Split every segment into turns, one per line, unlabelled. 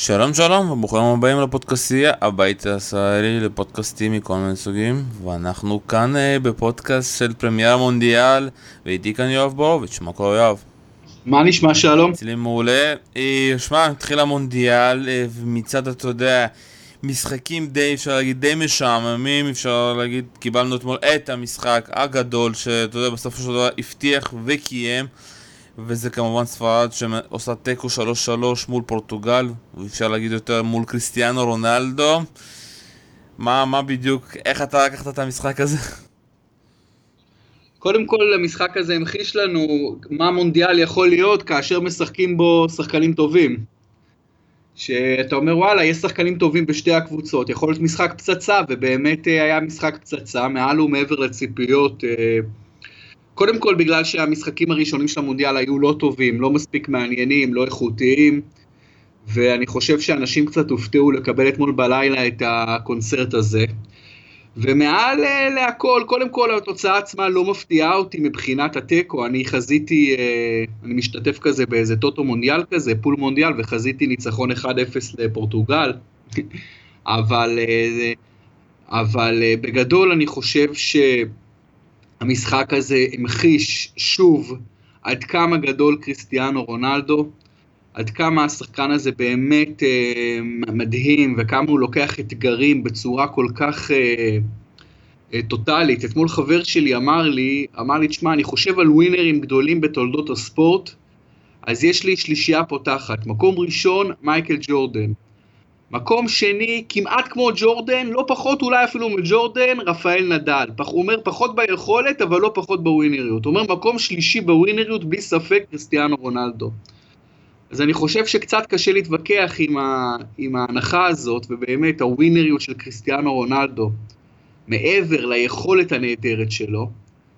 שלום שלום וברוכים הבאים לפודקאסטייה, הבית הישראלי לפודקאסטים מכל מיני סוגים ואנחנו כאן uh, בפודקאסט של פרמייר מונדיאל ואיתי כאן יואב בורוביץ', מה קורה יואב?
מה נשמע שלום?
אצלי מעולה. אה, שמע, התחיל המונדיאל אה, ומצד אתה יודע משחקים די, אפשר להגיד, די משעממים, אפשר להגיד, קיבלנו אתמול את המשחק הגדול שאתה יודע בסופו של דבר הבטיח וקיים וזה כמובן ספרד שעושה תיקו 3-3 מול פורטוגל, ואפשר להגיד יותר מול קריסטיאנו רונלדו. מה, מה בדיוק, איך אתה לקחת את המשחק הזה?
קודם כל המשחק הזה המחיש לנו מה מונדיאל יכול להיות כאשר משחקים בו שחקנים טובים. שאתה אומר וואלה יש שחקנים טובים בשתי הקבוצות, יכול להיות משחק פצצה ובאמת אה, היה משחק פצצה מעל ומעבר לציפיות. אה, קודם כל בגלל שהמשחקים הראשונים של המונדיאל היו לא טובים, לא מספיק מעניינים, לא איכותיים, ואני חושב שאנשים קצת הופתעו לקבל אתמול בלילה את הקונצרט הזה. ומעל uh, להכל, קודם כל התוצאה עצמה לא מפתיעה אותי מבחינת התיקו, אני חזיתי, uh, אני משתתף כזה באיזה טוטו מונדיאל כזה, פול מונדיאל, וחזיתי ניצחון 1-0 לפורטוגל, אבל, uh, אבל uh, בגדול אני חושב ש... המשחק הזה המחיש שוב עד כמה גדול קריסטיאנו רונלדו, עד כמה השחקן הזה באמת אה, מדהים וכמה הוא לוקח אתגרים בצורה כל כך אה, אה, טוטאלית. אתמול חבר שלי אמר לי, אמר לי, תשמע, אני חושב על ווינרים גדולים בתולדות הספורט, אז יש לי שלישייה פותחת. מקום ראשון, מייקל ג'ורדן. מקום שני, כמעט כמו ג'ורדן, לא פחות אולי אפילו מג'ורדן, רפאל נדל. הוא אומר פחות ביכולת, אבל לא פחות בווינריות. הוא אומר מקום שלישי בווינריות, בלי ספק, קריסטיאנו רונלדו. אז אני חושב שקצת קשה להתווכח עם, ה, עם ההנחה הזאת, ובאמת הווינריות של קריסטיאנו רונלדו, מעבר ליכולת הנהדרת שלו,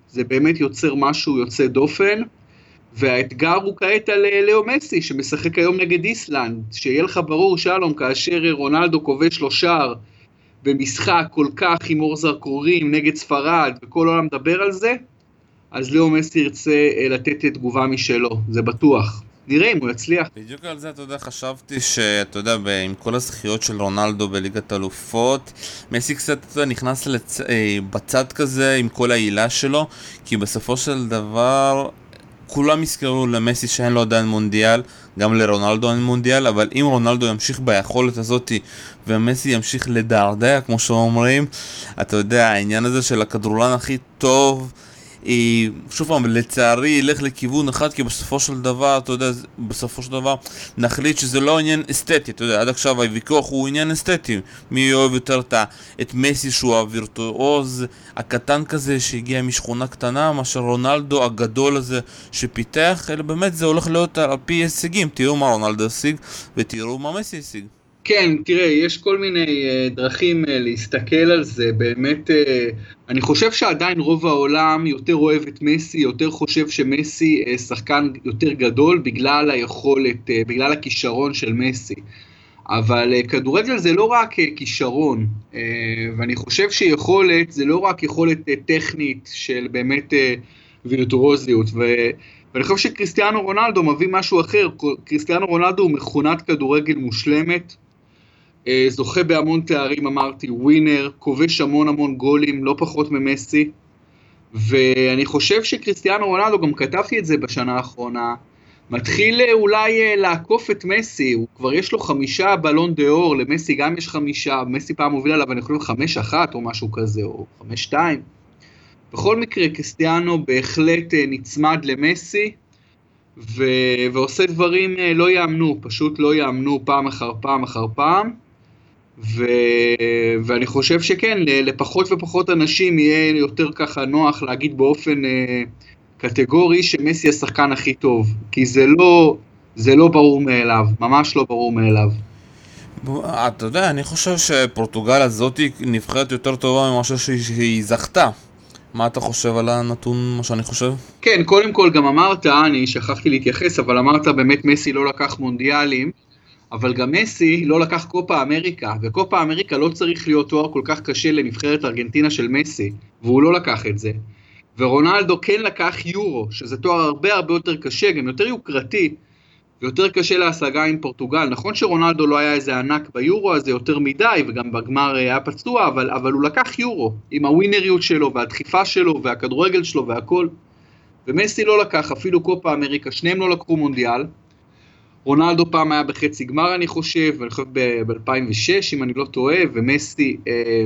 זה באמת יוצר משהו יוצא דופן. והאתגר הוא כעת על אה, לאו מסי, שמשחק היום נגד איסלנד. שיהיה לך ברור, שלום, כאשר אה, רונלדו כובש לו שער במשחק כל כך עם אור זרקורים נגד ספרד, וכל העולם מדבר על זה, אז לאו מסי ירצה אה, לתת תגובה משלו, זה בטוח. נראה אם הוא יצליח.
בדיוק על זה, אתה יודע, חשבתי שאתה יודע, עם כל הזכיות של רונלדו בליגת אלופות, מסי קצת, יודע, נכנס לצ... בצד כזה עם כל העילה שלו, כי בסופו של דבר, כולם יזכרו למסי שאין לו עדיין מונדיאל, גם לרונלדו אין מונדיאל, אבל אם רונלדו ימשיך ביכולת הזאתי ומסי ימשיך לדרדע, כמו שאומרים, אתה יודע, העניין הזה של הכדורלן הכי טוב שוב פעם, לצערי ילך לכיוון אחד, כי בסופו של דבר, אתה יודע, בסופו של דבר נחליט שזה לא עניין אסתטי, אתה יודע, עד עכשיו הוויכוח הוא עניין אסתטי, מי אוהב יותר את מסי שהוא הווירטואוז הקטן כזה שהגיע משכונה קטנה, מאשר רונלדו הגדול הזה שפיתח, אלא באמת זה הולך להיות על פי הישגים, תראו מה רונלדו השיג ותראו מה מסי השיג.
כן, תראה, יש כל מיני uh, דרכים uh, להסתכל על זה, באמת, uh, אני חושב שעדיין רוב העולם יותר אוהב את מסי, יותר חושב שמסי שחקן יותר גדול בגלל היכולת, בגלל הכישרון של מסי. אבל כדורגל זה לא רק כישרון, ואני חושב שיכולת זה לא רק יכולת טכנית של באמת וירטואוזיות, ו... ואני חושב שקריסטיאנו רונלדו מביא משהו אחר, קריסטיאנו רונלדו הוא מכונת כדורגל מושלמת, אה, זוכה בהמון תארים, אמרתי, ווינר, כובש המון המון גולים, לא פחות ממסי. ואני חושב שקריסטיאנו רונלדו, גם כתבתי את זה בשנה האחרונה, מתחיל אה, אולי אה, לעקוף את מסי, הוא כבר יש לו חמישה בלון דה אור, למסי גם יש חמישה, מסי פעם הוביל עליו, אני חושב חמש אחת או משהו כזה, או חמש שתיים. בכל מקרה, קריסטיאנו בהחלט נצמד למסי, ו... ועושה דברים לא יאמנו, פשוט לא יאמנו פעם אחר פעם אחר פעם. ו... ואני חושב שכן, לפחות ופחות אנשים יהיה יותר ככה נוח להגיד באופן אה, קטגורי שמסי השחקן הכי טוב, כי זה לא, זה לא ברור מאליו, ממש לא ברור מאליו.
אתה יודע, אני חושב שפורטוגל הזאת נבחרת יותר טובה ממה שהיא זכתה. מה אתה חושב על הנתון, מה שאני חושב?
כן, קודם כל גם אמרת, אני שכחתי להתייחס, אבל אמרת באמת מסי לא לקח מונדיאלים. אבל גם מסי לא לקח קופה אמריקה, וקופה אמריקה לא צריך להיות תואר כל כך קשה לנבחרת ארגנטינה של מסי, והוא לא לקח את זה. ורונלדו כן לקח יורו, שזה תואר הרבה הרבה יותר קשה, גם יותר יוקרתי, יותר קשה להשגה עם פורטוגל. נכון שרונלדו לא היה איזה ענק ביורו הזה יותר מדי, וגם בגמר היה פצוע, אבל, אבל הוא לקח יורו, עם הווינריות שלו, והדחיפה שלו, והכדורגל שלו, והכל. ומסי לא לקח אפילו קופה אמריקה, שניהם לא לקחו מונדיאל. רונלדו פעם היה בחצי גמר אני חושב, אני חושב ב-2006 אם אני לא טועה, ומסי אה,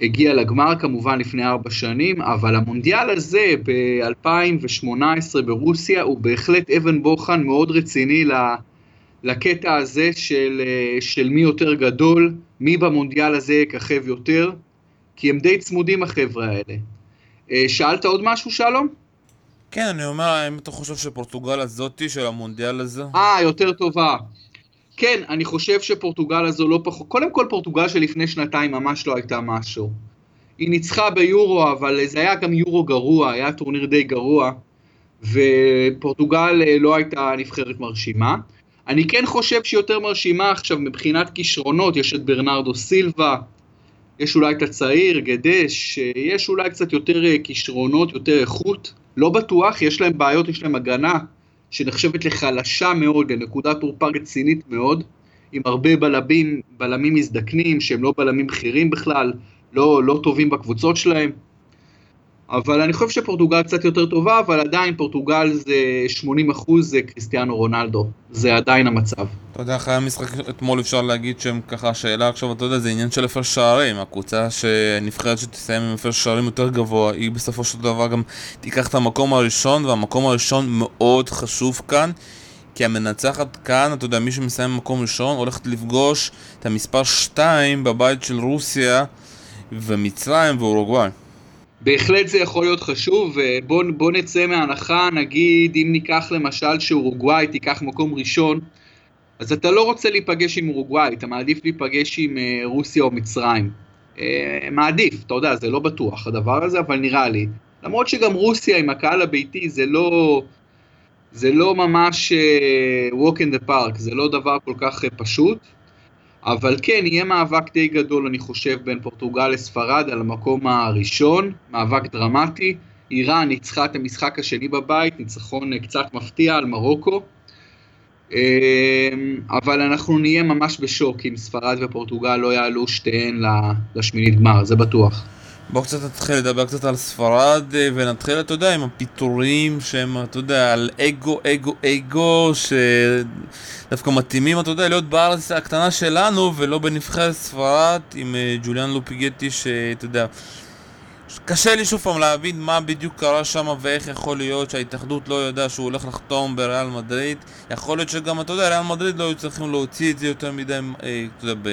הגיע לגמר כמובן לפני ארבע שנים, אבל המונדיאל הזה ב-2018 ברוסיה הוא בהחלט אבן בוחן מאוד רציני לקטע הזה של, אה, של מי יותר גדול, מי במונדיאל הזה יככב יותר, כי הם די צמודים החבר'ה האלה. אה, שאלת עוד משהו שלום?
כן, אני אומר, האם אתה חושב שפורטוגל הזאתי של המונדיאל הזה?
אה, יותר טובה. כן, אני חושב שפורטוגל הזו לא פחות... קודם כל, פורטוגל שלפני שנתיים ממש לא הייתה משהו. היא ניצחה ביורו, אבל זה היה גם יורו גרוע, היה טורניר די גרוע, ופורטוגל אה, לא הייתה נבחרת מרשימה. אני כן חושב שהיא יותר מרשימה עכשיו מבחינת כישרונות, יש את ברנרדו סילבה, יש אולי את הצעיר, גדש, אה, יש אולי קצת יותר אה, כישרונות, יותר איכות. לא בטוח, יש להם בעיות, יש להם הגנה שנחשבת לחלשה מאוד, לנקודת תורפה רצינית מאוד, עם הרבה בלמים, בלמים מזדקנים, שהם לא בלמים בכירים בכלל, לא, לא טובים בקבוצות שלהם. אבל אני חושב שפורטוגל קצת יותר טובה, אבל עדיין פורטוגל זה 80 אחוז זה קריסטיאנו רונלדו, זה עדיין המצב.
אתה יודע, אחרי המשחק אתמול אפשר להגיד שהם ככה, השאלה עכשיו, אתה יודע, זה עניין של הפרש שערים, הקבוצה שנבחרת שתסיים עם הפרש שערים יותר גבוה, היא בסופו של דבר גם תיקח את המקום הראשון, והמקום הראשון מאוד חשוב כאן. כי המנצחת כאן, אתה יודע, מי שמסיים במקום ראשון הולכת לפגוש את המספר 2 בבית של רוסיה ומצרים ואורוגוואי.
בהחלט זה יכול להיות חשוב, ובוא בוא נצא מההנחה, נגיד אם ניקח למשל שאורוגוואי תיקח מקום ראשון, אז אתה לא רוצה להיפגש עם אורוגוואי, אתה מעדיף להיפגש עם אה, רוסיה או מצרים. אה, מעדיף, אתה יודע, זה לא בטוח הדבר הזה, אבל נראה לי. למרות שגם רוסיה עם הקהל הביתי זה לא, זה לא ממש uh, walk in the park, זה לא דבר כל כך uh, פשוט. אבל כן, יהיה מאבק די גדול, אני חושב, בין פורטוגל לספרד על המקום הראשון, מאבק דרמטי. איראן ניצחה את המשחק השני בבית, ניצחון קצת מפתיע על מרוקו. אמ, אבל אנחנו נהיה ממש בשוק אם ספרד ופורטוגל לא יעלו שתיהן לשמינית גמר, זה בטוח.
בואו קצת נתחיל לדבר קצת על ספרד אה, ונתחיל, אתה יודע, עם הפיטורים שהם, אתה יודע, על אגו, אגו, אגו, שדווקא מתאימים, אתה יודע, להיות בארץ הקטנה שלנו ולא בנבחרת ספרד עם אה, ג'וליאן לופיגטי, שאתה יודע, קשה לי שוב פעם להבין מה בדיוק קרה שם ואיך יכול להיות שההתאחדות לא יודע שהוא הולך לחתום בריאל מדריד. יכול להיות שגם, אתה יודע, ריאל מדריד לא היו צריכים להוציא את זה יותר מדי, אה, אתה יודע,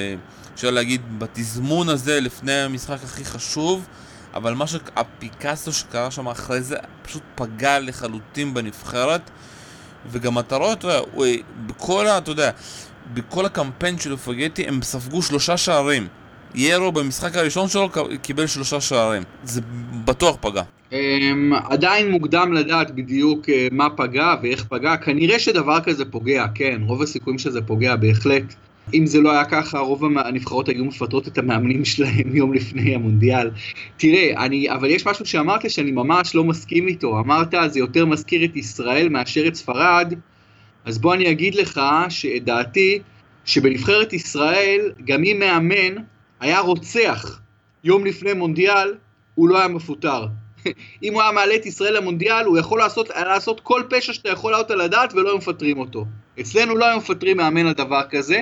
אפשר להגיד בתזמון הזה לפני המשחק הכי חשוב אבל מה שהפיקאסו שקרה שם אחרי זה פשוט פגע לחלוטין בנבחרת. וגם אתה רואה, אתה יודע, בכל, אתה יודע, בכל הקמפיין של אופגטי הם ספגו שלושה שערים ירו במשחק הראשון שלו קיבל שלושה שערים. זה בטוח פגע.
Um, עדיין מוקדם לדעת בדיוק uh, מה פגע ואיך פגע. כנראה שדבר כזה פוגע, כן, רוב הסיכויים שזה פוגע בהחלט. אם זה לא היה ככה, רוב הנבחרות היו מפטרות את המאמנים שלהם יום לפני המונדיאל. תראה, אני, אבל יש משהו שאמרת שאני ממש לא מסכים איתו. אמרת, זה יותר מזכיר את ישראל מאשר את ספרד, אז בוא אני אגיד לך שדעתי, שבנבחרת ישראל, גם אם מאמן היה רוצח יום לפני מונדיאל, הוא לא היה מפוטר. אם הוא היה מעלה את ישראל למונדיאל, הוא יכול לעשות, לעשות כל פשע שאתה יכול לעלות על הדעת ולא היו מפטרים אותו. אצלנו לא היו מפטרים מאמן על דבר כזה.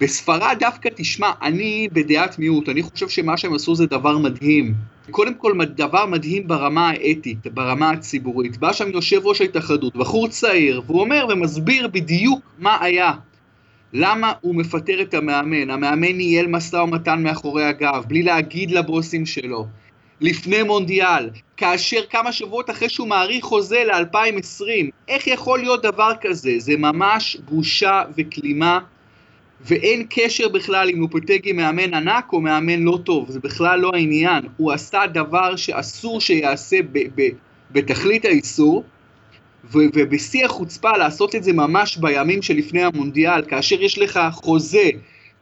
בספרד דווקא, תשמע, אני בדעת מיעוט, אני חושב שמה שהם עשו זה דבר מדהים. קודם כל, דבר מדהים ברמה האתית, ברמה הציבורית. בא שם יושב ראש ההתאחדות, בחור צעיר, והוא אומר ומסביר בדיוק מה היה. למה הוא מפטר את המאמן? המאמן ניהל משא ומתן מאחורי הגב, בלי להגיד לבוסים שלו. לפני מונדיאל, כאשר כמה שבועות אחרי שהוא מאריך חוזה ל-2020, איך יכול להיות דבר כזה? זה ממש בושה וכלימה, ואין קשר בכלל אם לופטגי מאמן ענק או מאמן לא טוב, זה בכלל לא העניין. הוא עשה דבר שאסור שיעשה בתכלית האיסור, ובשיא החוצפה לעשות את זה ממש בימים שלפני המונדיאל, כאשר יש לך חוזה,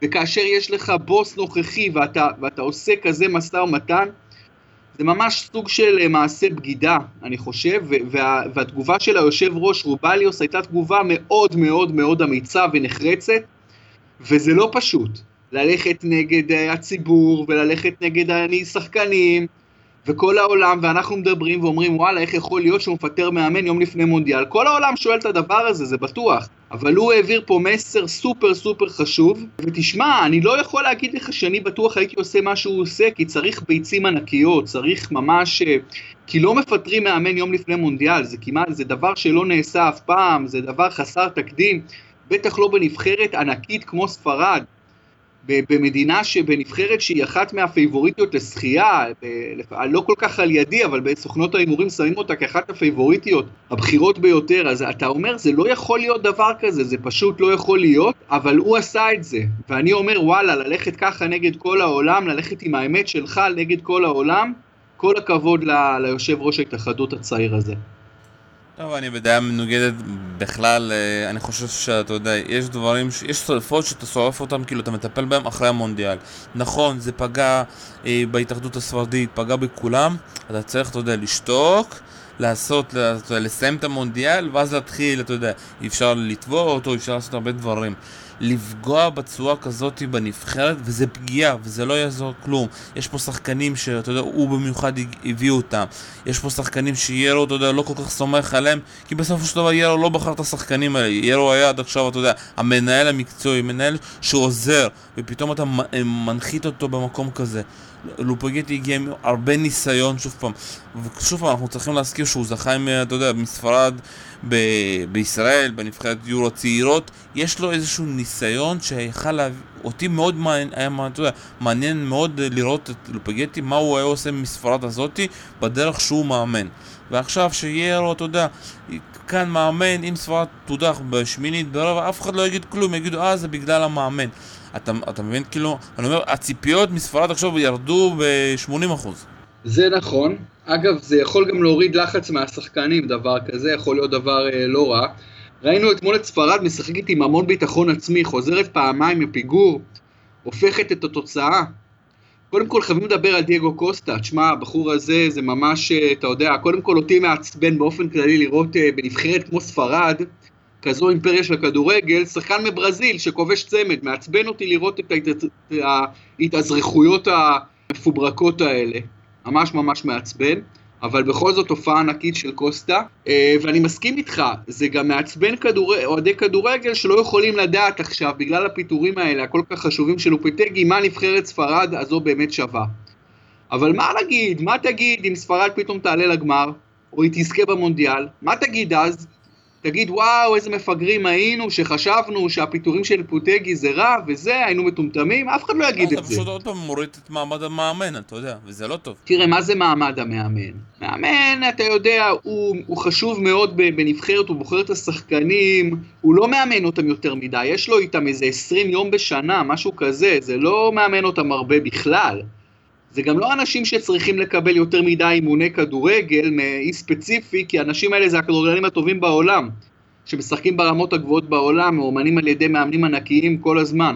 וכאשר יש לך בוס נוכחי ואתה, ואתה עושה כזה משא ומתן, זה ממש סוג של אה, מעשה בגידה, אני חושב, וה, והתגובה של היושב ראש רובליוס הייתה תגובה מאוד מאוד מאוד אמיצה ונחרצת, וזה לא פשוט, ללכת נגד אה, הציבור וללכת נגד השחקנים וכל העולם, ואנחנו מדברים ואומרים וואלה איך יכול להיות שהוא מפטר מאמן יום לפני מונדיאל, כל העולם שואל את הדבר הזה, זה בטוח, אבל הוא העביר פה מסר סופר סופר חשוב, ותשמע, אני לא יכול להגיד לך שאני בטוח הייתי עושה מה שהוא עושה, כי צריך ביצים ענקיות, צריך ממש... אה, כי לא מפטרים מאמן יום לפני מונדיאל, זה כמעט, זה דבר שלא נעשה אף פעם, זה דבר חסר תקדים, בטח לא בנבחרת ענקית כמו ספרד. במדינה, בנבחרת שהיא אחת מהפייבוריטיות לשחייה, לא כל כך על ידי, אבל בסוכנות ההימורים שמים אותה כאחת הפייבוריטיות הבכירות ביותר, אז אתה אומר, זה לא יכול להיות דבר כזה, זה פשוט לא יכול להיות, אבל הוא עשה את זה. ואני אומר, וואלה, ללכת ככה נגד כל העולם, ללכת עם האמת שלך נגד כל העולם, כל הכבוד ליושב ראש ההתאחדות הצעיר הזה.
טוב, אני בדעה מנוגדת בכלל, אה, אני חושב שאתה יודע, יש דברים, יש שרפות שאתה שורף אותם, כאילו אתה מטפל בהם אחרי המונדיאל. נכון, זה פגע אה, בהתאחדות הספרדית, פגע בכולם, אתה צריך, אתה יודע, לשתוק, לעשות, לסיים את המונדיאל, ואז להתחיל, אתה יודע, אפשר לתבוע אותו, אפשר לעשות הרבה דברים. לפגוע בצורה כזאת בנבחרת, וזה פגיעה, וזה לא יעזור כלום. יש פה שחקנים שאתה יודע, הוא במיוחד הביא אותם. יש פה שחקנים שיארו, אתה יודע, לא כל כך סומך עליהם, כי בסופו של דבר יארו לא בחר את השחקנים האלה. יארו היה עד עכשיו, אתה יודע, המנהל המקצועי, מנהל שעוזר, ופתאום אתה מנחית אותו במקום כזה. לופגטי הגיע עם הרבה ניסיון, שוב פעם, ושוב פעם, אנחנו צריכים להזכיר שהוא זכה עם, אתה יודע, מספרד ב- בישראל, בנבחרת יורו צעירות, יש לו איזשהו ניסיון שיכל להביא, אותי מאוד מעניין, היה, אתה יודע, מעניין מאוד לראות את לופגטי, מה הוא היה עושה מספרד הזאתי, בדרך שהוא מאמן. ועכשיו שיהיה לו, אתה יודע, כאן מאמן, אם ספרד תודח בשמינית ברבע, אף אחד לא יגיד כלום, יגידו, אה, זה בגלל המאמן. אתה, אתה מבין? כאילו, אני אומר, הציפיות מספרד עכשיו ירדו ב-80%.
זה נכון. אגב, זה יכול גם להוריד לחץ מהשחקנים, דבר כזה, יכול להיות דבר אה, לא רע. ראינו אתמול את ספרד משחקת עם המון ביטחון עצמי, חוזרת פעמיים מפיגור, הופכת את התוצאה. קודם כל חייבים לדבר על דייגו קוסטה, תשמע, הבחור הזה זה ממש, אה, אתה יודע, קודם כל אותי מעצבן באופן כללי לראות אה, בנבחרת כמו ספרד, כזו אימפריה של הכדורגל, שחקן מברזיל שכובש צמד, מעצבן אותי לראות את ההתאזרחויות המפוברקות האלה, ממש ממש מעצבן, אבל בכל זאת הופעה ענקית של קוסטה, אה, ואני מסכים איתך, זה גם מעצבן אוהדי כדורגל שלא יכולים לדעת עכשיו, בגלל הפיטורים האלה הכל כך חשובים של אופטגי, מה נבחרת ספרד הזו באמת שווה. אבל מה נגיד, מה תגיד אם ספרד פתאום תעלה לגמר, או היא תזכה במונדיאל, מה תגיד אז? תגיד וואו איזה מפגרים היינו שחשבנו שהפיטורים של פוטגי זה רע וזה היינו מטומטמים אף אחד לא יגיד את זה.
אתה פשוט עוד פעם מוריד את מעמד המאמן אתה יודע וזה לא טוב.
תראה מה זה מעמד המאמן. מאמן אתה יודע הוא, הוא חשוב מאוד בנבחרת הוא בוחר את השחקנים הוא לא מאמן אותם יותר מדי יש לו איתם איזה 20 יום בשנה משהו כזה זה לא מאמן אותם הרבה בכלל. זה גם לא אנשים שצריכים לקבל יותר מדי אימוני כדורגל מאי ספציפי, כי האנשים האלה זה הכדורגלנים הטובים בעולם, שמשחקים ברמות הגבוהות בעולם, מאומנים על ידי מאמנים ענקיים כל הזמן.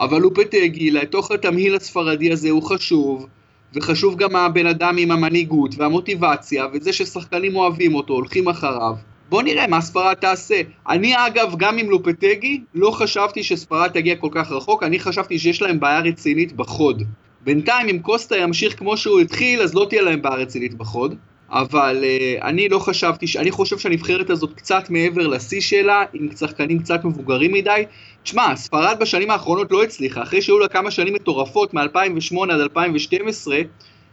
אבל לופטגי, לתוך התמהיל הספרדי הזה הוא חשוב, וחשוב גם הבן אדם עם המנהיגות והמוטיבציה, וזה ששחקנים אוהבים אותו, הולכים אחריו. בוא נראה מה ספרד תעשה. אני אגב, גם עם לופטגי, לא חשבתי שספרד תגיע כל כך רחוק, אני חשבתי שיש להם בעיה רצינית בחוד. בינתיים אם קוסטה ימשיך כמו שהוא התחיל, אז לא תהיה להם בעיה רצינית בחוד. אבל uh, אני לא חשבתי, אני חושב שהנבחרת הזאת קצת מעבר לשיא שלה, עם שחקנים קצת מבוגרים מדי. תשמע, ספרד בשנים האחרונות לא הצליחה, אחרי שהיו לה כמה שנים מטורפות מ-2008 עד 2012,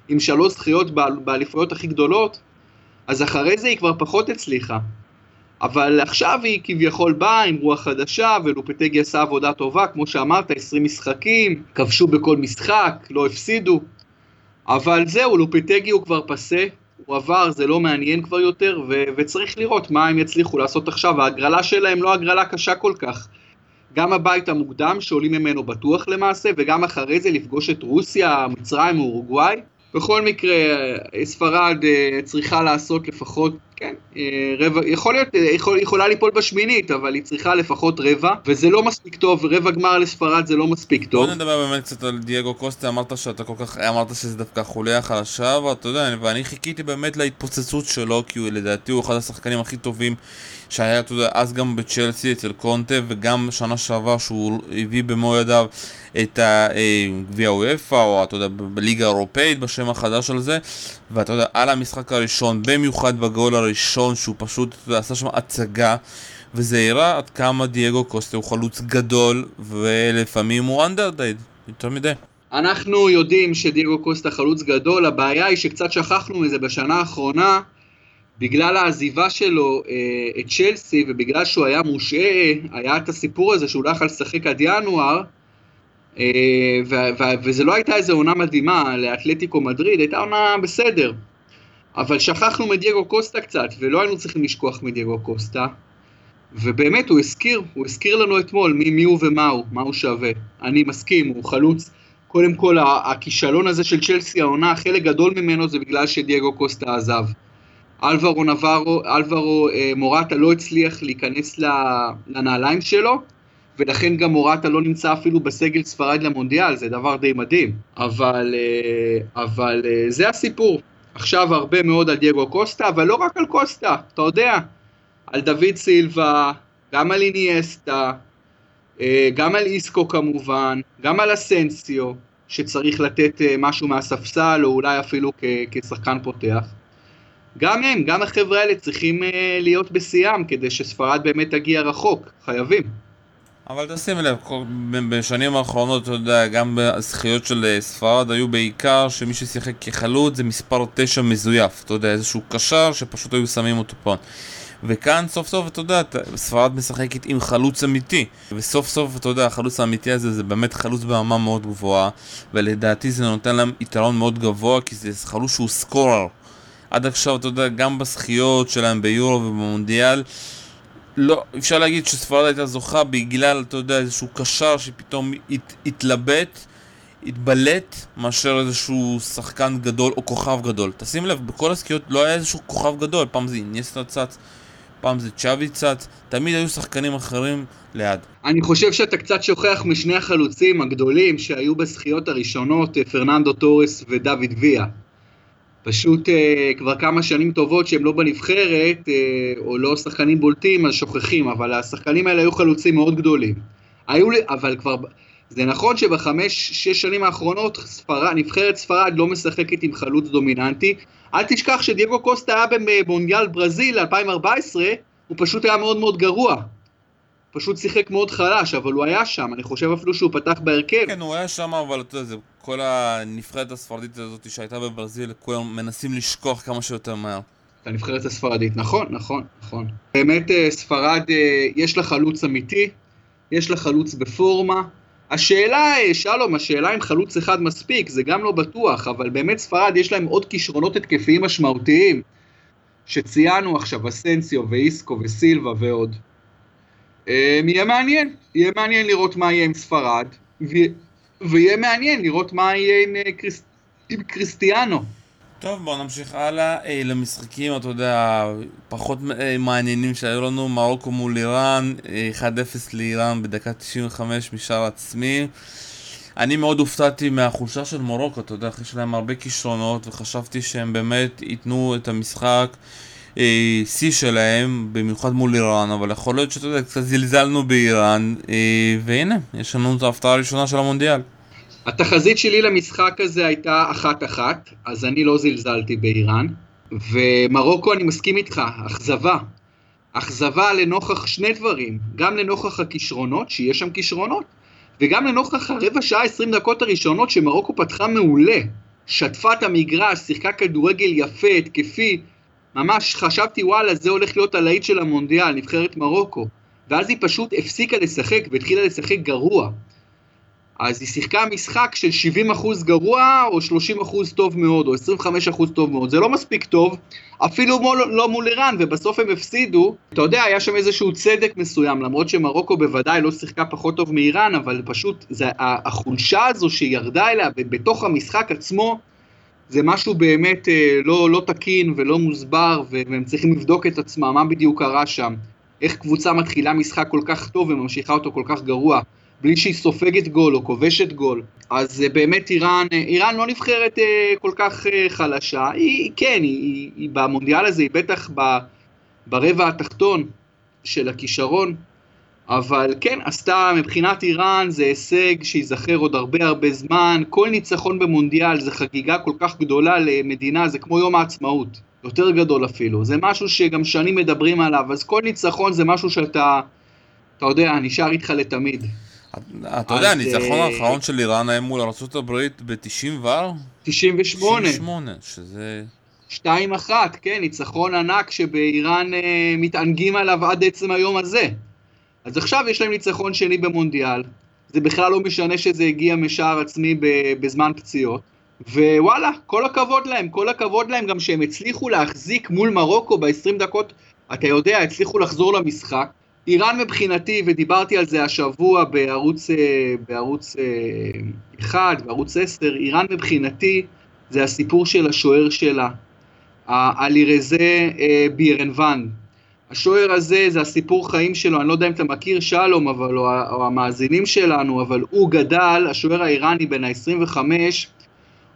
עם שלוש זכיות באליפויות הכי גדולות, אז אחרי זה היא כבר פחות הצליחה. אבל עכשיו היא כביכול באה עם רוח חדשה, ולופטגי עשה עבודה טובה, כמו שאמרת, 20 משחקים, כבשו בכל משחק, לא הפסידו. אבל זהו, לופטגי הוא כבר פסה, הוא עבר, זה לא מעניין כבר יותר, ו- וצריך לראות מה הם יצליחו לעשות עכשיו. ההגרלה שלהם לא הגרלה קשה כל כך. גם הבית המוקדם, שעולים ממנו בטוח למעשה, וגם אחרי זה לפגוש את רוסיה, מצרים, אורוגוואי. בכל מקרה, ספרד צריכה לעשות לפחות כן, אה, רבע, יכול להיות, אה, יכול, יכולה ליפול בשמינית, אבל היא צריכה לפחות רבע, וזה לא מספיק טוב, רבע גמר לספרד זה לא מספיק טוב.
בוא נדבר באמת קצת על דייגו קוסטה, אמרת שאתה כל כך, אמרת שזה דווקא חוליה חלשה, ואתה יודע, ואני חיכיתי באמת להתפוצצות שלו, כי הוא לדעתי הוא אחד השחקנים הכי טובים שהיה, אתה יודע, אז גם בצ'לסי אצל קונטה, וגם שנה שעבר שהוא הביא במו ידיו את הגביע וופא, או אתה יודע, בליגה האירופאית בשם החדש על זה, ואתה יודע, על המשחק הראשון, במיוחד בגול הראשון, שהוא פשוט, עשה שם הצגה. וזה הראה עד כמה דייגו קוסטה הוא חלוץ גדול, ולפעמים הוא אנדרדייד, יותר מדי.
אנחנו יודעים שדייגו קוסטה חלוץ גדול, הבעיה היא שקצת שכחנו מזה בשנה האחרונה, בגלל העזיבה שלו אה, את צ'לסי ובגלל שהוא היה מושעה, היה את הסיפור הזה שהוא לא יכול לשחק עד ינואר, אה, וזה לא הייתה איזו עונה מדהימה לאתלטיקו מדריד, הייתה עונה בסדר. אבל שכחנו מדייגו קוסטה קצת, ולא היינו צריכים לשכוח מדייגו קוסטה. ובאמת, הוא הזכיר, הוא הזכיר לנו אתמול מי, מי הוא ומה הוא, מה הוא שווה. אני מסכים, הוא חלוץ. קודם כל, הכישלון הזה של צ'לסי העונה, חלק גדול ממנו זה בגלל שדייגו קוסטה עזב. אלברו נברו, אלברו אה, מורטה לא הצליח להיכנס לנעליים שלו, ולכן גם מורטה לא נמצא אפילו בסגל ספרד למונדיאל, זה דבר די מדהים. אבל, אה, אבל אה, זה הסיפור. עכשיו הרבה מאוד על דייגו קוסטה, אבל לא רק על קוסטה, אתה יודע, על דוד סילבה, גם על איניאסטה, גם על איסקו כמובן, גם על אסנסיו, שצריך לתת משהו מהספסל, או אולי אפילו כשחקן פותח. גם הם, גם החבר'ה האלה צריכים אה, להיות בשיאם כדי שספרד באמת תגיע רחוק, חייבים.
אבל תשים לב, בשנים האחרונות, אתה יודע, גם בזכיות של אה, ספרד היו בעיקר שמי ששיחק כחלוץ זה מספר 9 מזויף, אתה יודע, איזשהו קשר שפשוט היו שמים אותו פה. וכאן סוף סוף, אתה יודע, ספרד משחקת עם חלוץ אמיתי. וסוף סוף, אתה יודע, החלוץ האמיתי הזה זה באמת חלוץ ברמה מאוד גבוהה ולדעתי זה נותן להם יתרון מאוד גבוה כי זה חלוץ שהוא סקורר. עד עכשיו, אתה יודע, גם בזכיות שלהם ביורו ובמונדיאל, לא, אפשר להגיד שספרד הייתה זוכה בגלל, אתה יודע, איזשהו קשר שפתאום הת, התלבט, התבלט, מאשר איזשהו שחקן גדול או כוכב גדול. תשים לב, בכל הזכיות לא היה איזשהו כוכב גדול, פעם זה אינייסטה צץ, פעם זה צ'אבי צץ, תמיד היו שחקנים אחרים ליד.
אני חושב שאתה קצת שוכח משני החלוצים הגדולים שהיו בזכיות הראשונות, פרננדו טורס ודוד ויה. פשוט אה, כבר כמה שנים טובות שהם לא בנבחרת, אה, או לא שחקנים בולטים, אז שוכחים, אבל השחקנים האלה היו חלוצים מאוד גדולים. היו אבל כבר, זה נכון שבחמש, שש שנים האחרונות ספרד, נבחרת ספרד לא משחקת עם חלוץ דומיננטי. אל תשכח שדייגו קוסטה היה במונדיאל ברזיל 2014, הוא פשוט היה מאוד מאוד גרוע. פשוט שיחק מאוד חלש, אבל הוא היה שם, אני חושב אפילו שהוא פתח בהרכב.
כן, הוא היה שם, אבל אתה יודע, כל הנבחרת הספרדית הזאת שהייתה בברזיל, כולם מנסים לשכוח כמה שיותר מהר.
את הנבחרת הספרדית, נכון, נכון, נכון. באמת אה, ספרד, אה, יש לה חלוץ אמיתי, יש לה חלוץ בפורמה. השאלה, אה, שלום, השאלה אם חלוץ אחד מספיק, זה גם לא בטוח, אבל באמת ספרד יש להם עוד כישרונות התקפיים משמעותיים, שציינו עכשיו, אסנסיו ואיסקו וסילבה ועוד. יהיה מעניין, יהיה מעניין לראות מה יהיה עם ספרד, ויהיה מעניין לראות מה יהיה עם, אה, קריס... עם קריסטיאנו.
טוב, בואו נמשיך הלאה אה, למשחקים, אתה יודע, פחות אה, מעניינים שהיו לנו, מרוקו מול איראן, אה, 1-0 לאיראן בדקה 95 משער עצמי. אני מאוד הופתעתי מהחולשה של מרוקו, אתה יודע, יש להם הרבה כישרונות, וחשבתי שהם באמת ייתנו את המשחק אה, שיא שלהם, במיוחד מול איראן, אבל יכול להיות שאתה יודע, קצת זלזלנו באיראן, אה, והנה, יש לנו את ההפתעה הראשונה של המונדיאל.
התחזית שלי למשחק הזה הייתה אחת-אחת, אז אני לא זלזלתי באיראן, ומרוקו, אני מסכים איתך, אכזבה. אכזבה לנוכח שני דברים, גם לנוכח הכישרונות, שיש שם כישרונות, וגם לנוכח הרבע שעה, עשרים דקות הראשונות שמרוקו פתחה מעולה. שטפה את המגרש, שיחקה כדורגל יפה, התקפי, ממש חשבתי וואלה זה הולך להיות הלהיט של המונדיאל, נבחרת מרוקו. ואז היא פשוט הפסיקה לשחק והתחילה לשחק גרוע. אז היא שיחקה משחק של 70% גרוע, או 30% טוב מאוד, או 25% טוב מאוד. זה לא מספיק טוב, אפילו מול, לא מול איראן, ובסוף הם הפסידו. אתה יודע, היה שם איזשהו צדק מסוים, למרות שמרוקו בוודאי לא שיחקה פחות טוב מאיראן, אבל פשוט זה, החולשה הזו שירדה אליה בתוך המשחק עצמו, זה משהו באמת אה, לא, לא תקין ולא מוסבר, והם צריכים לבדוק את עצמם, מה בדיוק קרה שם. איך קבוצה מתחילה משחק כל כך טוב וממשיכה אותו כל כך גרוע, בלי שהיא סופגת גול או כובשת גול. אז אה, באמת איראן, אה, איראן לא נבחרת אה, כל כך אה, חלשה, היא כן, היא, היא, היא במונדיאל הזה, היא בטח ב, ברבע התחתון של הכישרון, אבל כן, עשתה מבחינת איראן זה הישג שייזכר עוד הרבה הרבה זמן, כל ניצחון במונדיאל זה חגיגה כל כך גדולה למדינה, זה כמו יום העצמאות, יותר גדול אפילו, זה משהו שגם שנים מדברים עליו, אז כל ניצחון זה משהו שאתה, אתה יודע, נשאר איתך לתמיד.
אתה יודע,
אז,
הניצחון
אה,
האחרון של איראן היה מול ארה"ב ב-90 ור?
98,
98, שזה...
2-1, כן, ניצחון ענק שבאיראן אה, מתענגים עליו עד עצם היום הזה. אז עכשיו יש להם ניצחון שני במונדיאל, זה בכלל לא משנה שזה הגיע משער עצמי בזמן פציעות, ווואלה, כל הכבוד להם, כל הכבוד להם גם שהם הצליחו להחזיק מול מרוקו ב-20 דקות, אתה יודע, הצליחו לחזור למשחק. איראן מבחינתי, ודיברתי על זה השבוע בערוץ, אה, בערוץ אה, 1, בערוץ 10, איראן מבחינתי זה הסיפור של השוער שלה, האלירזה אה, בירנבן. השוער הזה זה הסיפור חיים שלו, אני לא יודע אם אתה מכיר שלום, אבל, או, או המאזינים שלנו, אבל הוא גדל, השוער האיראני בן ה-25,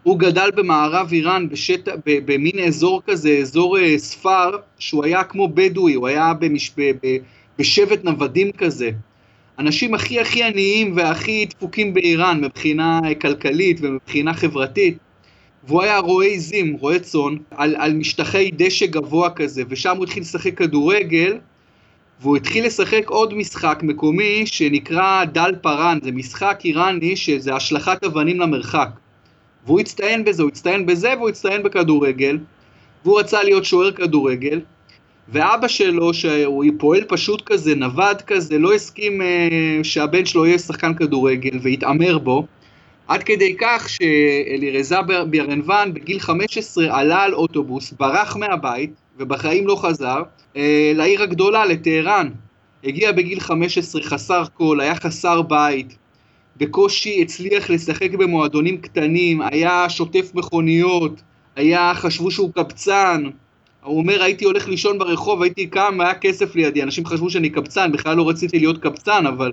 הוא גדל במערב איראן, בשט, במין אזור כזה, אזור אה, ספר, שהוא היה כמו בדואי, הוא היה במש, ב, בשבט נוודים כזה. אנשים הכי הכי עניים והכי דפוקים באיראן מבחינה כלכלית ומבחינה חברתית. והוא היה רועה עיזים, רועה צאן, על, על משטחי דשא גבוה כזה, ושם הוא התחיל לשחק כדורגל, והוא התחיל לשחק עוד משחק מקומי שנקרא דל פארן, זה משחק איראני שזה השלכת אבנים למרחק. והוא הצטיין בזה, הוא הצטיין בזה והוא הצטיין בכדורגל, והוא רצה להיות שוער כדורגל, ואבא שלו, שהוא פועל פשוט כזה, נווד כזה, לא הסכים אה, שהבן שלו יהיה שחקן כדורגל והתעמר בו, עד כדי כך שאלירזה בירנבן בגיל 15 עלה על אוטובוס, ברח מהבית ובחיים לא חזר אה, לעיר הגדולה, לטהרן. הגיע בגיל 15 חסר כל, היה חסר בית, בקושי הצליח לשחק במועדונים קטנים, היה שוטף מכוניות, היה, חשבו שהוא קבצן. הוא אומר, הייתי הולך לישון ברחוב, הייתי קם, היה כסף לידי, אנשים חשבו שאני קבצן, בכלל לא רציתי להיות קבצן, אבל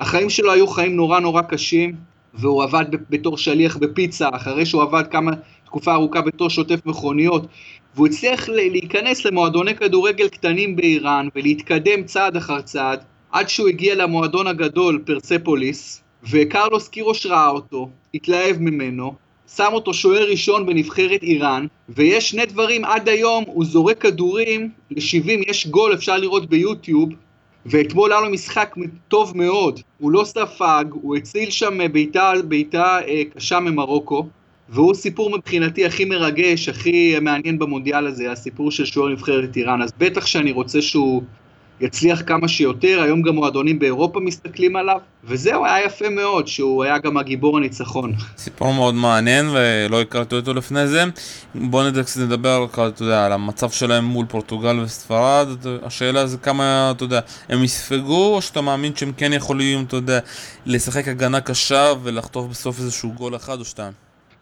החיים שלו היו חיים נורא נורא קשים. והוא עבד בתור שליח בפיצה, אחרי שהוא עבד כמה, תקופה ארוכה בתור שוטף מכוניות, והוא הצליח להיכנס למועדוני כדורגל קטנים באיראן ולהתקדם צעד אחר צעד, עד שהוא הגיע למועדון הגדול, פרספוליס, וקרלוס קירוש ראה אותו, התלהב ממנו, שם אותו שוער ראשון בנבחרת איראן, ויש שני דברים עד היום, הוא זורק כדורים ל-70, יש גול, אפשר לראות ביוטיוב, ואתמול היה לו משחק טוב מאוד, הוא לא ספג, הוא הציל שם בעיטה, בעיטה אה, קשה ממרוקו, והוא סיפור מבחינתי הכי מרגש, הכי מעניין במונדיאל הזה, הסיפור של שוער נבחרת איראן, אז בטח שאני רוצה שהוא יצליח כמה שיותר, היום גם מועדונים באירופה מסתכלים עליו, וזהו, היה יפה מאוד שהוא היה גם הגיבור הניצחון.
סיפור מאוד מעניין ולא הכרתי אותו לפני זה. בוא נדבר, אתה יודע, על המצב שלהם מול פורטוגל וספרד, השאלה זה כמה, אתה יודע, הם יספגו, או שאתה מאמין שהם כן יכולים, אתה יודע, לשחק הגנה קשה ולחטוף בסוף איזשהו גול אחד או שתיים?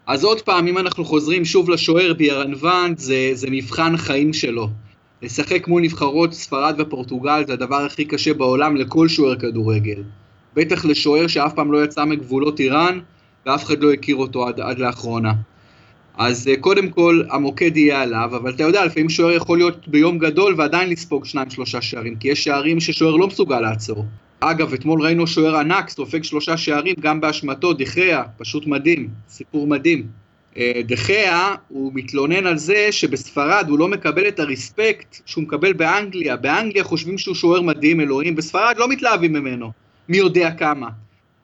אז עוד פעם, אם אנחנו חוזרים שוב לשוער בירנבנד, זה, זה מבחן חיים שלו. לשחק מול נבחרות ספרד ופורטוגל זה הדבר הכי קשה בעולם לכל שוער כדורגל. בטח לשוער שאף פעם לא יצא מגבולות איראן ואף אחד לא הכיר אותו עד, עד לאחרונה. אז uh, קודם כל המוקד יהיה עליו, אבל אתה יודע, לפעמים שוער יכול להיות ביום גדול ועדיין לספוג שניים שלושה שערים, כי יש שערים ששוער לא מסוגל לעצור. אגב, אתמול ראינו שוער ענק סופג שלושה שערים גם באשמתו, דחיה, פשוט מדהים, סיפור מדהים. אה, דחיה, הוא מתלונן על זה שבספרד הוא לא מקבל את הרספקט שהוא מקבל באנגליה. באנגליה חושבים שהוא שוער מדהים, אלוהים, בספרד לא מתלהבים ממנו, מי יודע כמה.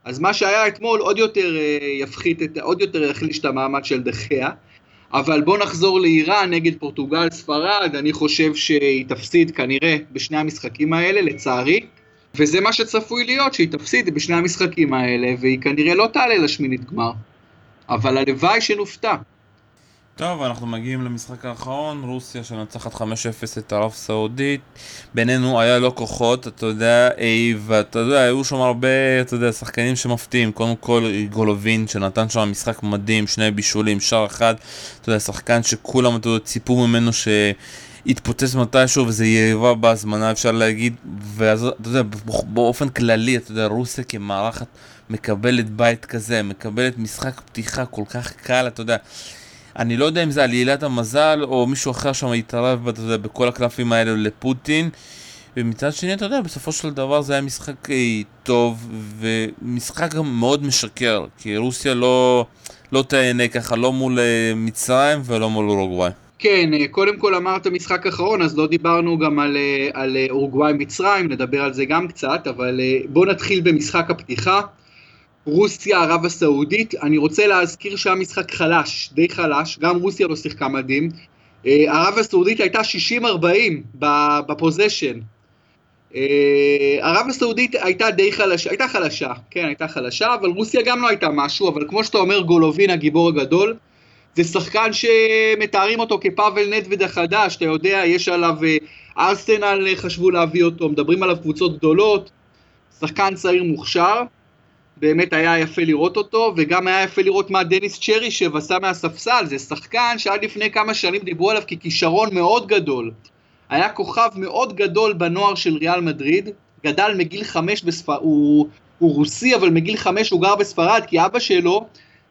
אז מה שהיה אתמול עוד יותר אה, יפחית, את, עוד יותר יחליש את המעמד של דחיה. אבל בוא נחזור לאיראן נגד פורטוגל ספרד, אני חושב שהיא תפסיד כנראה בשני המשחקים האלה, לצערי. וזה מה שצפוי להיות, שהיא תפסיד בשני המשחקים האלה, והיא כנראה לא תעלה לשמינית גמר. אבל הלוואי שנופתע.
טוב, אנחנו מגיעים למשחק האחרון, רוסיה שנצחת 5-0 את ערב סעודית. בינינו היה לא כוחות, אתה יודע, ואתה יודע, היו שם הרבה, אתה יודע, שחקנים שמפתיעים. קודם כל גולובין שנתן שם משחק מדהים, שני בישולים, שער אחד, אתה יודע, שחקן שכולם, אתה יודע, ציפו ממנו ש... יתפוצץ מתישהו וזה יריבה בהזמנה אפשר להגיד. ואז אתה יודע באופן כללי אתה יודע רוסיה כמערכת מקבלת בית כזה מקבלת משחק פתיחה כל כך קל אתה יודע. אני לא יודע אם זה עלילת המזל או מישהו אחר שם התערב אתה יודע, בכל הקלפים האלה לפוטין. ומצד שני אתה יודע בסופו של דבר זה היה משחק אה, טוב ומשחק גם מאוד משקר כי רוסיה לא, לא תהנה ככה לא מול אה, מצרים ולא מול אורוגוואי
כן, אה, קודם כל אמרת משחק אחרון, אז לא דיברנו גם על, אה, על אה, אורוגוואי מצרים, נדבר על זה גם קצת, אבל בואו נתחיל במשחק הפתיחה. רוסיה, ערב הסעודית, אני רוצה להזכיר שהיה משחק חלש, די חלש, גם רוסיה לא שיחקה מדהים. ערב הסעודית הייתה 60-40 בפוזיישן. ערב הסעודית הייתה די חלשה, הייתה חלשה, כן, הייתה חלשה, אבל רוסיה גם לא הייתה משהו, אבל כמו שאתה אומר, גולובין הגיבור הגדול, זה שחקן שמתארים אותו כפאבל נדווד החדש, אתה יודע, יש עליו, אה, ארסנל אה, חשבו להביא אותו, מדברים עליו קבוצות גדולות, שחקן צעיר מוכשר, באמת היה יפה לראות אותו, וגם היה יפה לראות מה דניס צ'רישב עשה מהספסל, זה שחקן שעד לפני כמה שנים דיברו עליו ככישרון מאוד גדול. היה כוכב מאוד גדול בנוער של ריאל מדריד, גדל מגיל חמש בספרד, הוא, הוא רוסי אבל מגיל חמש הוא גר בספרד כי אבא שלו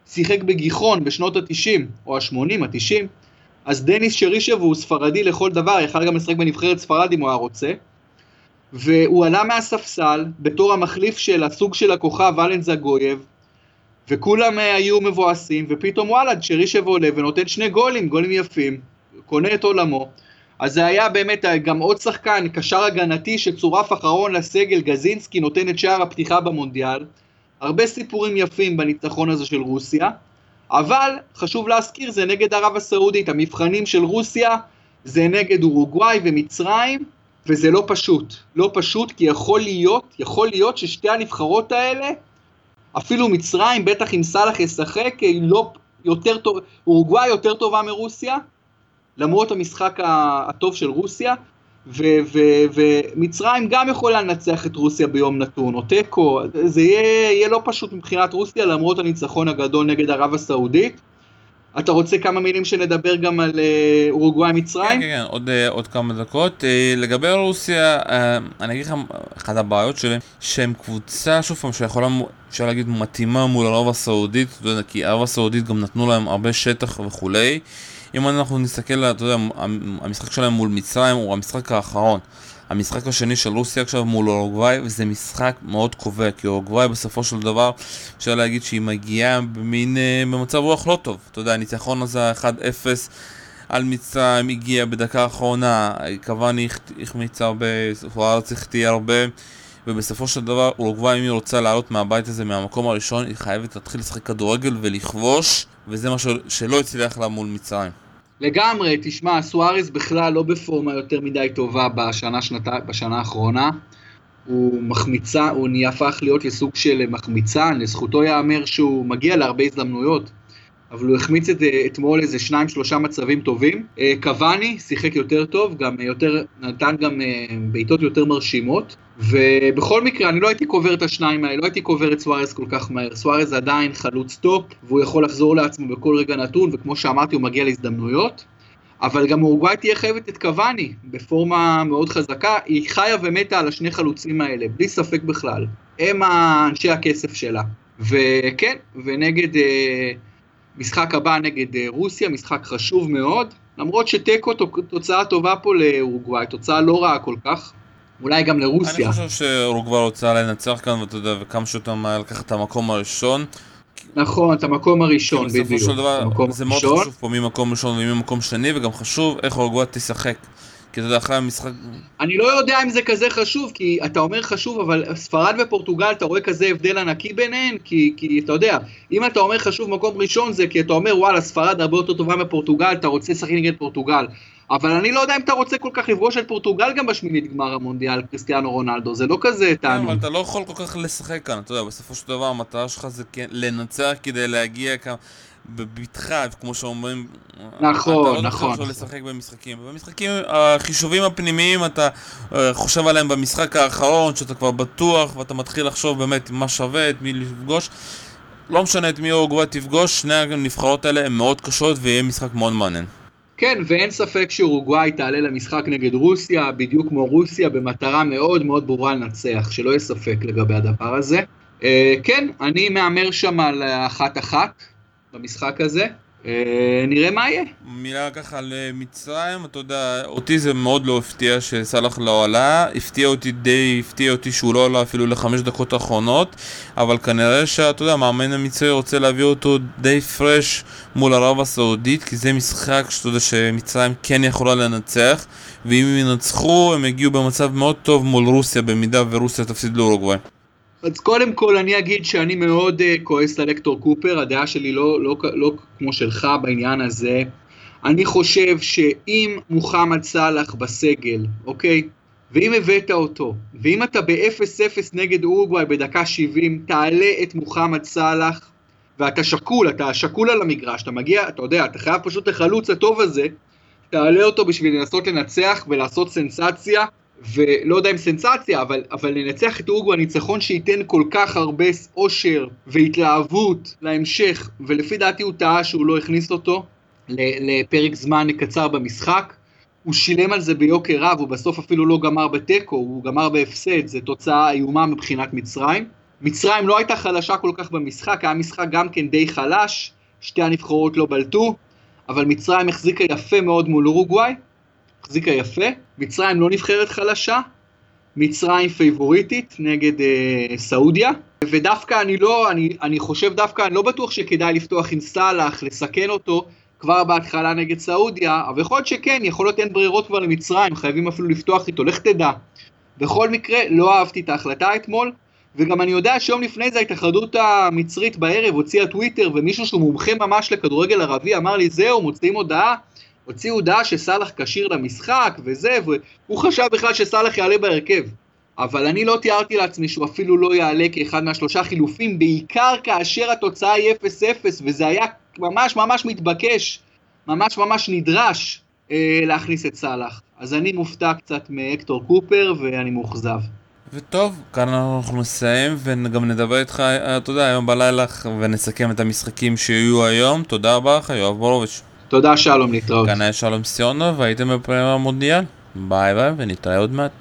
שיחק בגיחון בשנות ה-90 או ה-80, ה-90, אז דניס שרישב הוא ספרדי לכל דבר, יכל גם לשחק בנבחרת ספרד אם הוא היה רוצה. והוא עלה מהספסל בתור המחליף של הסוג של הכוכב אלן זגויב, וכולם אה, היו מבואסים, ופתאום וואלה, שרישב עולה ונותן שני גולים, גולים יפים, קונה את עולמו. אז זה היה באמת גם עוד שחקן, קשר הגנתי שצורף אחרון לסגל, גזינסקי נותן את שער הפתיחה במונדיאל. הרבה סיפורים יפים בניצחון הזה של רוסיה, אבל חשוב להזכיר זה נגד ערב הסעודית, המבחנים של רוסיה זה נגד אורוגוואי ומצרים, וזה לא פשוט, לא פשוט כי יכול להיות, יכול להיות ששתי הנבחרות האלה, אפילו מצרים, בטח אם סאלח ישחק, לא יותר טוב, אורוגוואי יותר טובה מרוסיה, למרות המשחק הטוב של רוסיה, ומצרים גם יכולה לנצח את רוסיה ביום נתון, או תיקו, זה יהיה, יהיה לא פשוט מבחינת רוסיה למרות הניצחון הגדול נגד ערב הסעודית. אתה רוצה כמה מילים שנדבר גם על אה, אורוגוואי מצרים?
כן, כן, כן, עוד, אה, עוד כמה דקות. אה, לגבי רוסיה, אני אגיד לך, אחת הבעיות שלי, שהם קבוצה, שוב פעם, שיכולה, אפשר להגיד, מתאימה מול ערב הסעודית, כי ערב הסעודית גם נתנו להם הרבה שטח וכולי. אם אנחנו נסתכל, אתה יודע, המשחק שלהם מול מצרים הוא המשחק האחרון. המשחק השני של רוסיה עכשיו מול אורוגוואי, וזה משחק מאוד קובע, כי אורוגוואי בסופו של דבר, אפשר להגיד שהיא מגיעה במין, אה, במצב רוח לא טוב. אתה יודע, הניצחון הזה 1-0 על מצרים הגיע בדקה האחרונה, קוואני החמיץ הרבה, פוארץ החטיא הרבה. ובסופו של דבר אורוגוואי אם היא רוצה לעלות מהבית הזה מהמקום הראשון היא חייבת להתחיל לשחק כדורגל ולכבוש וזה מה שלא הצליח לה מול מצרים.
לגמרי, תשמע, סוארז בכלל לא בפורמה יותר מדי טובה בשנה, שנת, בשנה האחרונה. הוא מחמיצה, הוא הפך להיות לסוג של מחמיצן, לזכותו ייאמר שהוא מגיע להרבה הזדמנויות. אבל הוא החמיץ את, אתמול איזה שניים שלושה מצבים טובים. אה, קבאני שיחק יותר טוב, גם יותר, נתן גם אה, בעיטות יותר מרשימות. ובכל מקרה, אני לא הייתי קובר את השניים האלה, לא הייתי קובר את סוארז כל כך מהר. סוארז עדיין חלוץ top, והוא יכול לחזור לעצמו בכל רגע נתון, וכמו שאמרתי, הוא מגיע להזדמנויות. אבל גם אורוגוואי תהיה חייבת את קבאני בפורמה מאוד חזקה, היא חיה ומתה על השני חלוצים האלה, בלי ספק בכלל. הם אנשי הכסף שלה. וכן, ונגד... אה, משחק הבא נגד אה, רוסיה, משחק חשוב מאוד, למרות שתיקו תוצאה טובה פה לאורוגוואי, תוצאה לא רעה כל כך, אולי גם לרוסיה.
אני חושב שאורוגוואי רוצה לנצח כאן, ואתה יודע, וכמה שיותר מהר לקחת את המקום הראשון.
נכון, את המקום הראשון,
בדיוק. בסופו של דבר, זה מאוד חשוב פה ממקום ראשון וממקום שני, וגם חשוב איך אורוגוואי תשחק. כי אתה יודע, אחרי המשחק...
אני לא יודע אם זה כזה חשוב, כי אתה אומר חשוב, אבל ספרד ופורטוגל, אתה רואה כזה הבדל ענקי ביניהן? כי, כי אתה יודע, אם אתה אומר חשוב מקום ראשון, זה כי אתה אומר, וואלה, ספרד הרבה יותר טובה מפורטוגל, אתה רוצה לשחק נגד פורטוגל. אבל אני לא יודע אם אתה רוצה כל כך לפגוש את פורטוגל גם בשמינית גמר המונדיאל, קריסטיאנו רונלדו, זה לא כזה
כן, תענוג. אבל אתה לא יכול כל כך לשחק כאן, אתה יודע, בסופו של דבר המטרה שלך זה כן לנצח כדי להגיע כמה... בבטחה, כמו שאומרים,
נכון,
אתה לא
נכון.
נכון. לשחק במשחקים. במשחקים, החישובים הפנימיים, אתה אה, חושב עליהם במשחק האחרון, שאתה כבר בטוח, ואתה מתחיל לחשוב באמת מה שווה, את מי לפגוש. לא משנה את מי אורוגוואי תפגוש, שני הנבחרות האלה הן מאוד קשות, ויהיה משחק מאוד מעניין.
כן, ואין ספק שאורוגוואי תעלה למשחק נגד רוסיה, בדיוק כמו רוסיה, במטרה מאוד מאוד ברורה לנצח, שלא יהיה ספק לגבי הדבר הזה. אה, כן, אני מהמר שם על אחת-אחת במשחק הזה. אה, נראה מה יהיה.
מילה ככה אה, מצרים, אתה יודע, אותי זה מאוד לא הפתיע שסאלח לא עלה, הפתיע אותי די, הפתיע אותי שהוא לא עלה אפילו לחמש דקות האחרונות, אבל כנראה שאתה יודע, המאמן המצרי רוצה להביא אותו די פרש מול ערב הסעודית, כי זה משחק שאתה יודע שמצרים כן יכולה לנצח, ואם הם ינצחו הם יגיעו במצב מאוד טוב מול רוסיה, במידה ורוסיה תפסיד לאורוגוואי.
אז קודם כל אני אגיד שאני מאוד uh, כועס על הקטור קופר, הדעה שלי לא, לא, לא כמו שלך בעניין הזה. אני חושב שאם מוחמד סאלח בסגל, אוקיי? ואם הבאת אותו, ואם אתה ב-0-0 נגד אורוגוואי בדקה 70, תעלה את מוחמד סאלח, ואתה שקול, אתה שקול על המגרש, אתה מגיע, אתה יודע, אתה חייב פשוט את החלוץ הטוב הזה, תעלה אותו בשביל לנסות לנצח ולעשות סנסציה, ולא יודע אם סנסציה, אבל, אבל לנצח את אורוגוואי ניצחון שייתן כל כך הרבה אושר והתלהבות להמשך, ולפי דעתי הוא טעה שהוא לא הכניס אותו לפרק זמן קצר במשחק. הוא שילם על זה ביוקר רב, הוא בסוף אפילו לא גמר בתיקו, הוא גמר בהפסד, זו תוצאה איומה מבחינת מצרים. מצרים לא הייתה חלשה כל כך במשחק, היה משחק גם כן די חלש, שתי הנבחרות לא בלטו, אבל מצרים החזיקה יפה מאוד מול אורוגוואי, החזיקה יפה, מצרים לא נבחרת חלשה, מצרים פייבוריטית נגד אה, סעודיה, ודווקא אני לא, אני, אני חושב דווקא, אני לא בטוח שכדאי לפתוח עם סאלח, לסכן אותו כבר בהתחלה נגד סעודיה, אבל יכול להיות שכן, יכול להיות אין ברירות כבר למצרים, חייבים אפילו לפתוח איתו, לך תדע. בכל מקרה, לא אהבתי את ההחלטה אתמול, וגם אני יודע שיום לפני זה ההתאחדות המצרית בערב הוציאה טוויטר, ומישהו שהוא מומחה ממש לכדורגל ערבי אמר לי, זהו, מוציאים הודעה הוציאו הודעה שסאלח כשיר למשחק וזה, והוא חשב בכלל שסאלח יעלה בהרכב. אבל אני לא תיארתי לעצמי שהוא אפילו לא יעלה כאחד מהשלושה חילופים, בעיקר כאשר התוצאה היא 0-0, וזה היה ממש ממש מתבקש, ממש ממש נדרש אה, להכניס את סאלח. אז אני מופתע קצת מהקטור קופר, ואני מאוכזב.
וטוב, כאן אנחנו נסיים וגם נדבר איתך, אה, אתה יודע, היום בלילה ונסכם את המשחקים שיהיו היום. תודה רבה לך, יואב בורוביץ'.
תודה שלום, להתראות.
כאן היה שלום סיונו והייתם בפרמייר המונדיאל. ביי ביי ונתראה עוד מעט.